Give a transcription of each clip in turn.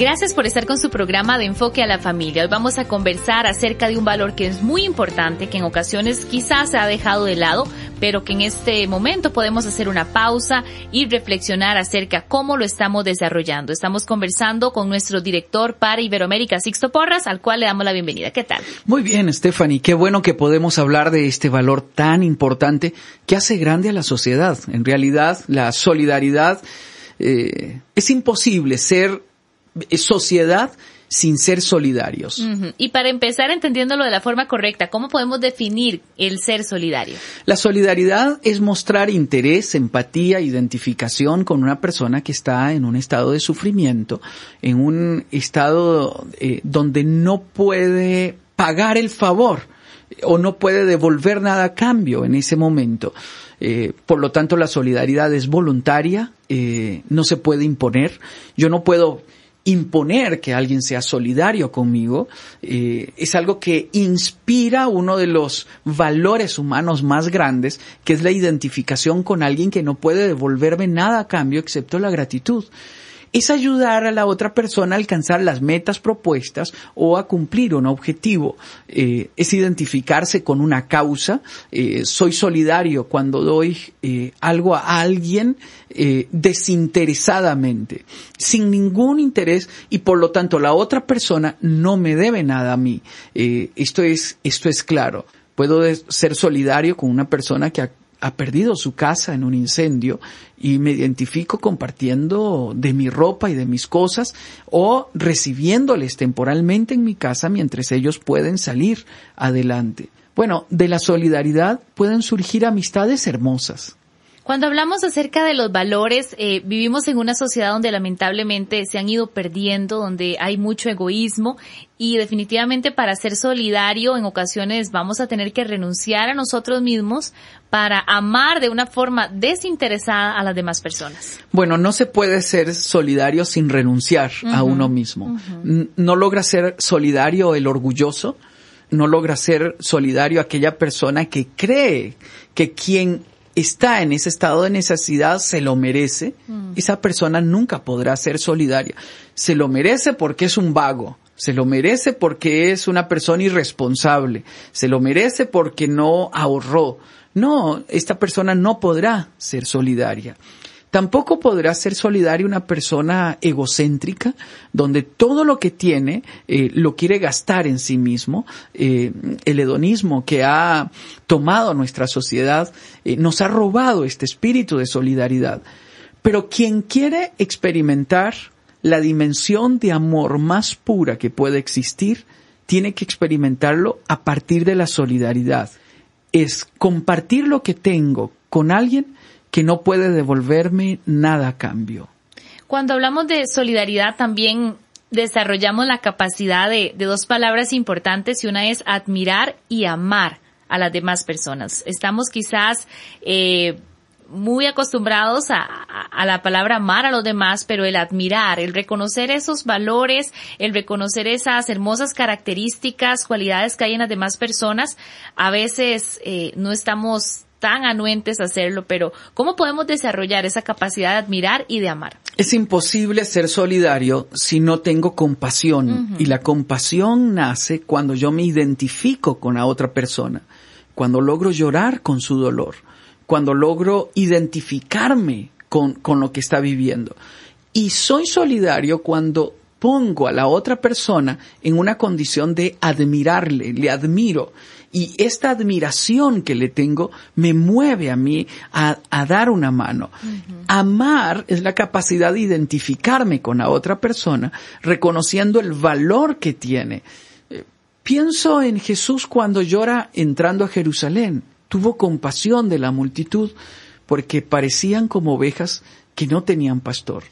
Gracias por estar con su programa de enfoque a la familia. Hoy vamos a conversar acerca de un valor que es muy importante, que en ocasiones quizás se ha dejado de lado, pero que en este momento podemos hacer una pausa y reflexionar acerca cómo lo estamos desarrollando. Estamos conversando con nuestro director para Iberoamérica, Sixto Porras, al cual le damos la bienvenida. ¿Qué tal? Muy bien, Stephanie. Qué bueno que podemos hablar de este valor tan importante que hace grande a la sociedad. En realidad, la solidaridad eh, es imposible ser sociedad sin ser solidarios. Y para empezar entendiéndolo de la forma correcta, ¿cómo podemos definir el ser solidario? La solidaridad es mostrar interés, empatía, identificación con una persona que está en un estado de sufrimiento, en un estado eh, donde no puede pagar el favor o no puede devolver nada a cambio en ese momento. Eh, por lo tanto, la solidaridad es voluntaria, eh, no se puede imponer. Yo no puedo imponer que alguien sea solidario conmigo, eh, es algo que inspira uno de los valores humanos más grandes, que es la identificación con alguien que no puede devolverme nada a cambio excepto la gratitud es ayudar a la otra persona a alcanzar las metas propuestas o a cumplir un objetivo. Eh, es identificarse con una causa. Eh, soy solidario cuando doy eh, algo a alguien desinteresadamente, sin ningún interés y por lo tanto la otra persona no me debe nada a mí. Esto es esto es claro. Puedo ser solidario con una persona que ha perdido su casa en un incendio y me identifico compartiendo de mi ropa y de mis cosas o recibiéndoles temporalmente en mi casa mientras ellos pueden salir adelante. Bueno, de la solidaridad pueden surgir amistades hermosas. Cuando hablamos acerca de los valores, eh, vivimos en una sociedad donde lamentablemente se han ido perdiendo, donde hay mucho egoísmo y definitivamente para ser solidario en ocasiones vamos a tener que renunciar a nosotros mismos para amar de una forma desinteresada a las demás personas. Bueno, no se puede ser solidario sin renunciar a uno mismo. No logra ser solidario el orgulloso, no logra ser solidario aquella persona que cree que quien está en ese estado de necesidad se lo merece. Esa persona nunca podrá ser solidaria. Se lo merece porque es un vago. Se lo merece porque es una persona irresponsable. Se lo merece porque no ahorró. No, esta persona no podrá ser solidaria. Tampoco podrá ser solidaria una persona egocéntrica, donde todo lo que tiene eh, lo quiere gastar en sí mismo. Eh, el hedonismo que ha tomado nuestra sociedad eh, nos ha robado este espíritu de solidaridad. Pero quien quiere experimentar la dimensión de amor más pura que puede existir, tiene que experimentarlo a partir de la solidaridad. Es compartir lo que tengo con alguien que no puede devolverme nada a cambio. Cuando hablamos de solidaridad también desarrollamos la capacidad de, dos palabras importantes y una es admirar y amar a las demás personas. Estamos quizás eh, muy acostumbrados a, la palabra amar a los demás, pero el admirar, el reconocer esos valores, el reconocer esas hermosas características, cualidades que hay en las demás personas, a veces eh, no estamos tan anuentes a hacerlo, pero ¿cómo podemos desarrollar esa capacidad de admirar y de amar? Es imposible ser solidario si no tengo compasión uh -huh. y la compasión nace cuando yo me identifico con la otra persona, cuando logro llorar con su dolor, cuando logro identificarme con, con lo que está viviendo. Y soy solidario cuando pongo a la otra persona en una condición de admirarle, le admiro. Y esta admiración que le tengo me mueve a mí a, dar una mano. Amar es la capacidad de identificarme con la otra persona, reconociendo el valor que tiene. Eh, pienso en Jesús cuando llora entrando a Jerusalén. Tuvo compasión de la multitud porque parecían como ovejas que no tenían pastor.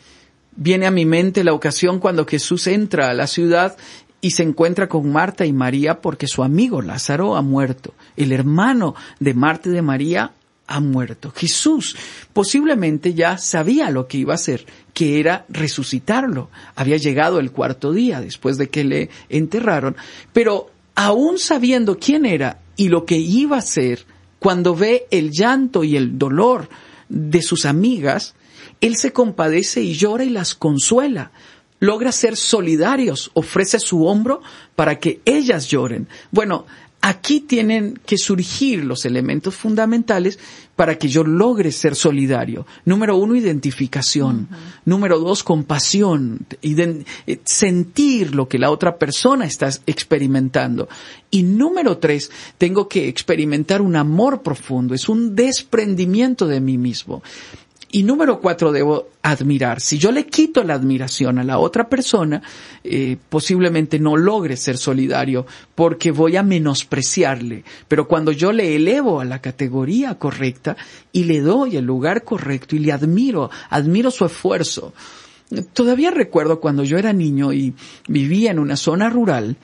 Viene a mi mente la ocasión cuando Jesús entra a la ciudad y se encuentra con Marta y María porque su amigo Lázaro ha muerto. El hermano de Marta y de María ha muerto. Jesús posiblemente ya sabía lo que iba a hacer, que era resucitarlo. Había llegado el cuarto día después de que le enterraron, pero aún sabiendo quién era y lo que iba a hacer, cuando ve el llanto y el dolor de sus amigas, él se compadece y llora y las consuela. Logra ser solidarios, ofrece su hombro para que ellas lloren. Bueno, aquí tienen que surgir los elementos fundamentales para que yo logre ser solidario. Número uno, identificación. Número dos, compasión. Eh, sentir lo que la otra persona está experimentando. Y número tres, tengo que experimentar un amor profundo. Es un desprendimiento de mí mismo. Y número cuatro, debo admirar. Si yo le quito la admiración a la otra persona, eh, posiblemente no logre ser solidario porque voy a menospreciarle. Pero cuando yo le elevo a la categoría correcta y le doy el lugar correcto y le admiro, admiro su esfuerzo. Todavía recuerdo cuando yo era niño y vivía en una zona rural,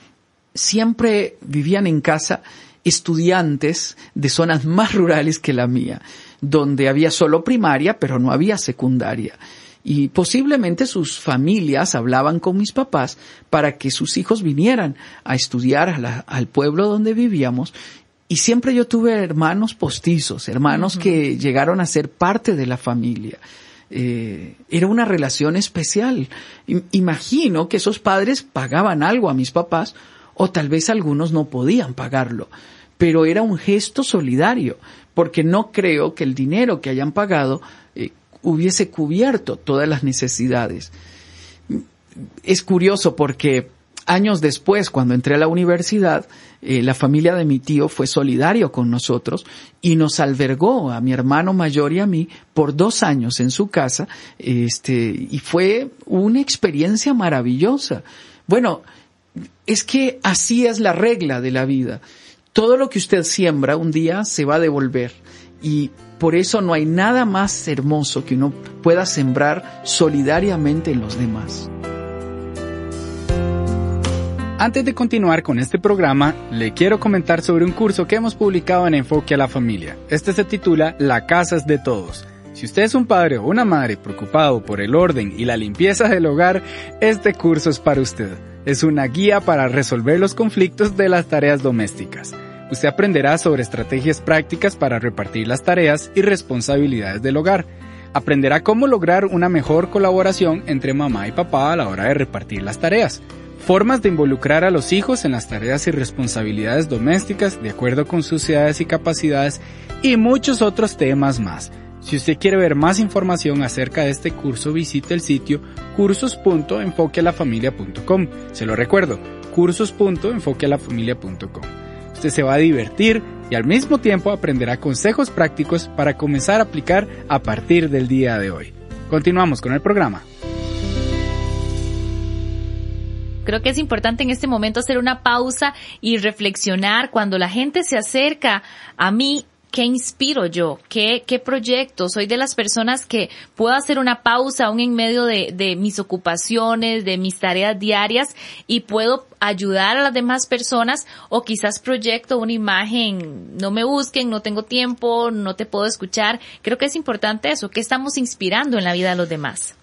siempre vivían en casa estudiantes de zonas más rurales que la mía donde había solo primaria, pero no había secundaria. Y posiblemente sus familias hablaban con mis papás para que sus hijos vinieran a estudiar al pueblo donde vivíamos. Y siempre yo tuve hermanos postizos, hermanos que llegaron a ser parte de la familia. Eh, era una relación especial. Imagino que esos padres pagaban algo a mis papás o tal vez algunos no podían pagarlo, pero era un gesto solidario porque no creo que el dinero que hayan pagado eh, hubiese cubierto todas las necesidades. Es curioso porque años después, cuando entré a la universidad, eh, la familia de mi tío fue solidario con nosotros y nos albergó a mi hermano mayor y a mí por dos años en su casa, este, y fue una experiencia maravillosa. Bueno, es que así es la regla de la vida todo lo que usted siembra un día se va a devolver. Y por eso no hay nada más hermoso que uno pueda sembrar solidariamente en los demás. Antes de continuar con este programa, le quiero comentar sobre un curso que hemos publicado en Enfoque a la Familia. Este se titula La casa es de todos. Si usted es un padre o una madre preocupado por el orden y la limpieza del hogar, este curso es para usted. Es una guía para resolver los conflictos de las tareas domésticas. Usted aprenderá sobre estrategias prácticas para repartir las tareas y responsabilidades del hogar. Aprenderá cómo lograr una mejor colaboración entre mamá y papá a la hora de repartir las tareas. Formas de involucrar a los hijos en las tareas y responsabilidades domésticas de acuerdo con sus edades y capacidades y muchos otros temas más. Si usted quiere ver más información acerca de este curso, visite el sitio cursos.enfoquealafamilia.com. Se lo recuerdo, cursos.enfoquealafamilia.com. Usted se va a divertir y al mismo tiempo aprenderá consejos prácticos para comenzar a aplicar a partir del día de hoy. Continuamos con el programa. Creo que es importante en este momento hacer una pausa y reflexionar cuando la gente se acerca a mí ¿Qué inspiro yo? ¿Qué, ¿Qué proyecto? Soy de las personas que puedo hacer una pausa aún en medio de, de mis ocupaciones, de mis tareas diarias y puedo ayudar a las demás personas o quizás proyecto una imagen, no me busquen, no tengo tiempo, no te puedo escuchar. Creo que es importante eso, ¿qué estamos inspirando en la vida de los demás?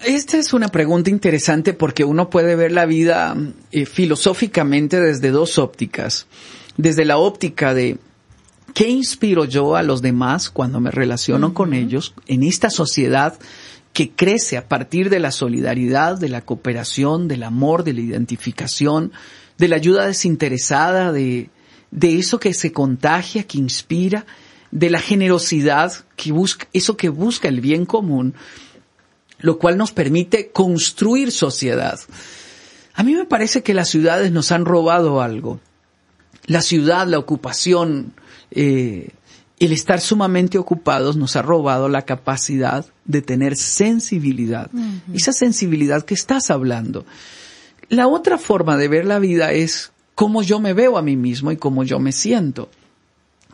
Esta es una pregunta interesante porque uno puede ver la vida eh, filosóficamente desde dos ópticas. Desde la óptica de ¿Qué inspiro yo a los demás cuando me relaciono con ellos en esta sociedad que crece a partir de la solidaridad, de la cooperación, del amor, de la identificación, de la ayuda desinteresada, de, de eso que se contagia, que inspira? de la generosidad, que busca, eso que busca el bien común, lo cual nos permite construir sociedad. A mí me parece que las ciudades nos han robado algo. La ciudad, la ocupación, eh, el estar sumamente ocupados nos ha robado la capacidad de tener sensibilidad. Esa sensibilidad que estás hablando. La otra forma de ver la vida es cómo yo me veo a mí mismo y cómo yo me siento.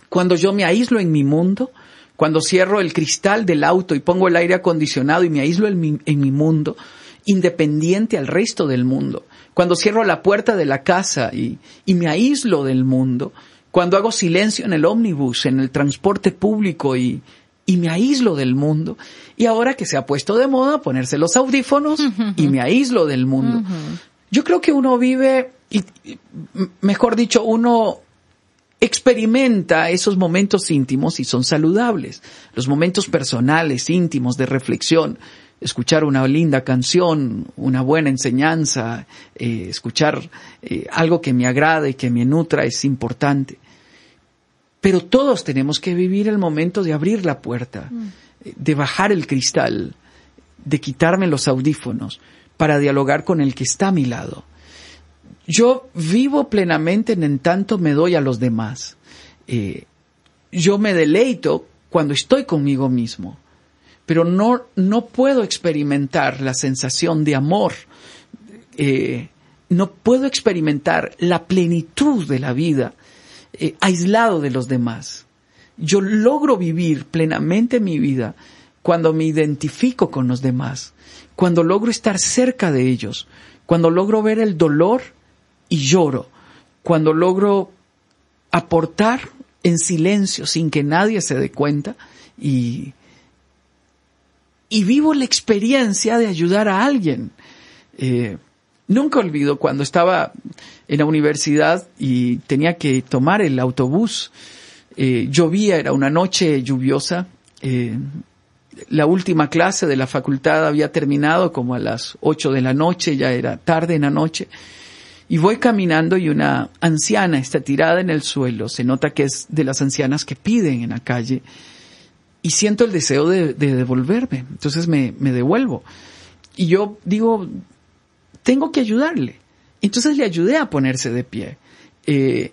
Cuando yo me aíslo en mi mundo, cuando cierro el cristal del auto y pongo el aire acondicionado y me aíslo en mi, en mi mundo, independiente al resto del mundo, cuando cierro la puerta de la casa y, y me aíslo del mundo, cuando hago silencio en el ómnibus, en el transporte público y, y me aíslo del mundo. Y ahora que se ha puesto de moda ponerse los audífonos y me aíslo del mundo. Yo creo que uno vive, y, mejor dicho, uno experimenta esos momentos íntimos y son saludables. Los momentos personales, íntimos, de reflexión, escuchar una linda canción, una buena enseñanza, eh, escuchar eh, algo que me agrade, que me nutra, es importante. Pero todos tenemos que vivir el momento de abrir la puerta, mm. de bajar el cristal, de quitarme los audífonos para dialogar con el que está a mi lado. Yo vivo plenamente en tanto me doy a los demás. Eh, yo me deleito cuando estoy conmigo mismo pero no, no puedo experimentar la sensación de amor, eh, no puedo experimentar la plenitud de la vida eh, aislado de los demás. Yo logro vivir plenamente mi vida cuando me identifico con los demás, cuando logro estar cerca de ellos, cuando logro ver el dolor y lloro, cuando logro aportar en silencio sin que nadie se dé cuenta y y vivo la experiencia de ayudar a alguien. Eh, nunca olvido cuando estaba en la universidad y tenía que tomar el autobús. Eh, llovía, era una noche lluviosa. Eh, la última clase de la facultad había terminado como a las ocho de la noche, ya era tarde en la noche. Y voy caminando y una anciana está tirada en el suelo. Se nota que es de las ancianas que piden en la calle y siento el deseo de, devolverme. Entonces me, devuelvo. Y yo digo, tengo que ayudarle. Entonces le ayudé a ponerse de pie. Eh,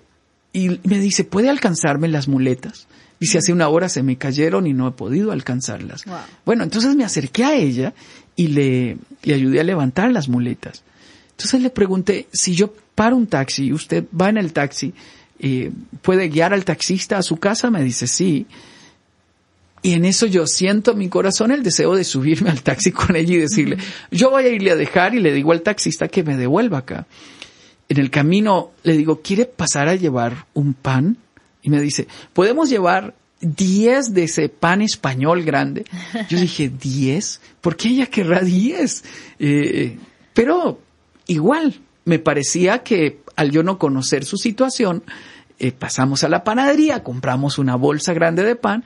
y me dice, ¿puede alcanzarme las muletas? Dice, hace una hora se me cayeron y no he podido alcanzarlas. Bueno, entonces me acerqué a ella y le, le ayudé a levantar las muletas. Entonces le pregunté, si yo paro un taxi y usted va en el taxi, eh, ¿puede guiar al taxista a su casa? Me dice, sí. Y en eso yo siento en mi corazón el deseo de subirme al taxi con ella y decirle, yo voy a irle a dejar y le digo al taxista que me devuelva acá. En el camino le digo, ¿quiere pasar a llevar un pan? Y me dice, ¿podemos llevar 10 de ese pan español grande? Yo dije, ¿10? ¿Por qué ella querrá 10? Eh, pero igual, me parecía que al yo no conocer su situación, eh, pasamos a la panadería, compramos una bolsa grande de pan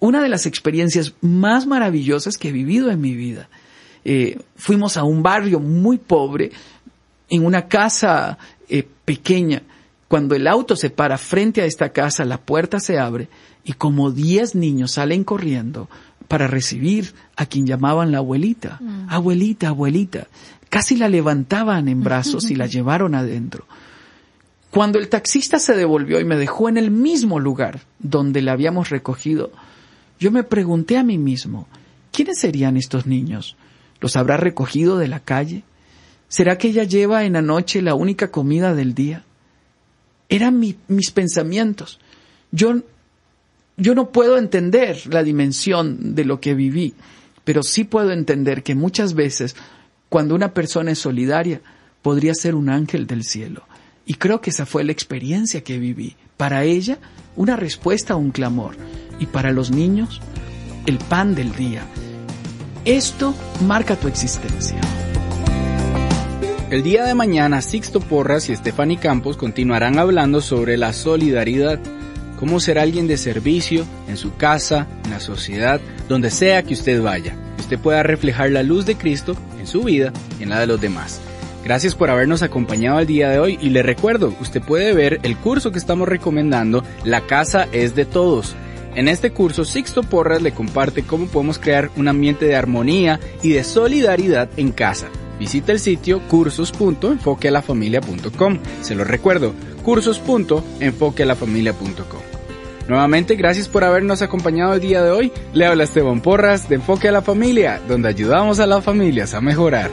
una de las experiencias más maravillosas que he vivido en mi vida. Eh, fuimos a un barrio muy pobre, en una casa eh, pequeña. Cuando el auto se para frente a esta casa, la puerta se abre y como diez niños salen corriendo para recibir a quien llamaban la abuelita. Mm. Abuelita, abuelita. Casi la levantaban en brazos y la llevaron adentro. Cuando el taxista se devolvió y me dejó en el mismo lugar donde la habíamos recogido, yo me pregunté a mí mismo, ¿quiénes serían estos niños? ¿Los habrá recogido de la calle? ¿Será que ella lleva en la noche la única comida del día? Eran mis pensamientos. Yo, yo no puedo entender la dimensión de lo que viví, pero sí puedo entender que muchas veces cuando una persona es solidaria podría ser un ángel del cielo. Y creo que esa fue la experiencia que viví. Para ella, una respuesta a un clamor y para los niños el pan del día. Esto marca tu existencia. El día de mañana Sixto Porras y Stephanie Campos continuarán hablando sobre la solidaridad, cómo ser alguien de servicio en su casa, en la sociedad, donde sea que usted vaya, usted pueda reflejar la luz de Cristo en su vida y en la de los demás. Gracias por habernos acompañado el día de hoy y le recuerdo, usted puede ver el curso que estamos recomendando, La casa es de todos En este curso, Sixto Porras le comparte cómo podemos crear un ambiente de armonía y de solidaridad en casa. Visita el sitio cursos.enfoquealafamilia.com. Se lo recuerdo, cursos.enfoquealafamilia.com. Nuevamente, gracias por habernos acompañado el día de hoy. Le habla Esteban Porras de Enfoque a la Familia, donde ayudamos a las familias a mejorar.